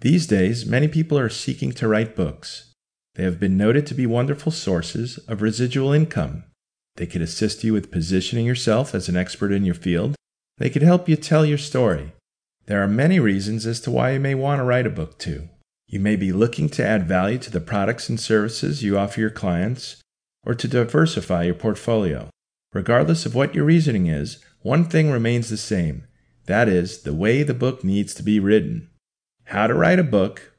These days, many people are seeking to write books. They have been noted to be wonderful sources of residual income. They could assist you with positioning yourself as an expert in your field. They could help you tell your story. There are many reasons as to why you may want to write a book too. You may be looking to add value to the products and services you offer your clients or to diversify your portfolio. Regardless of what your reasoning is, one thing remains the same that is, the way the book needs to be written. How to write a book,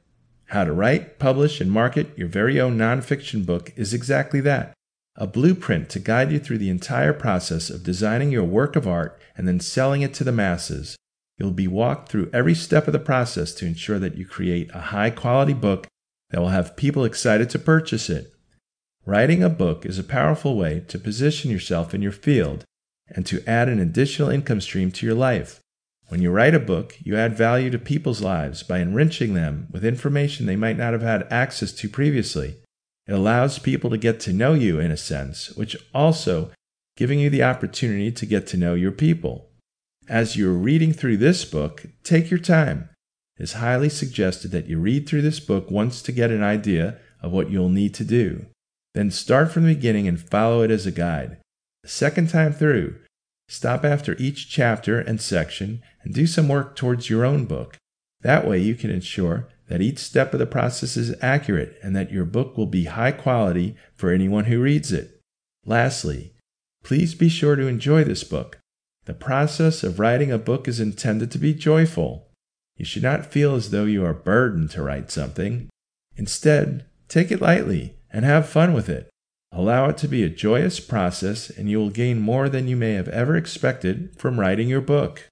how to write, publish, and market your very own nonfiction book is exactly that a blueprint to guide you through the entire process of designing your work of art and then selling it to the masses. You'll be walked through every step of the process to ensure that you create a high quality book that will have people excited to purchase it. Writing a book is a powerful way to position yourself in your field and to add an additional income stream to your life. When you write a book, you add value to people's lives by enriching them with information they might not have had access to previously. It allows people to get to know you in a sense, which also giving you the opportunity to get to know your people. As you're reading through this book, take your time. It is highly suggested that you read through this book once to get an idea of what you'll need to do. Then start from the beginning and follow it as a guide. The second time through, stop after each chapter and section and do some work towards your own book. That way you can ensure that each step of the process is accurate and that your book will be high quality for anyone who reads it. Lastly, please be sure to enjoy this book. The process of writing a book is intended to be joyful. You should not feel as though you are burdened to write something. Instead, take it lightly and have fun with it. Allow it to be a joyous process, and you will gain more than you may have ever expected from writing your book.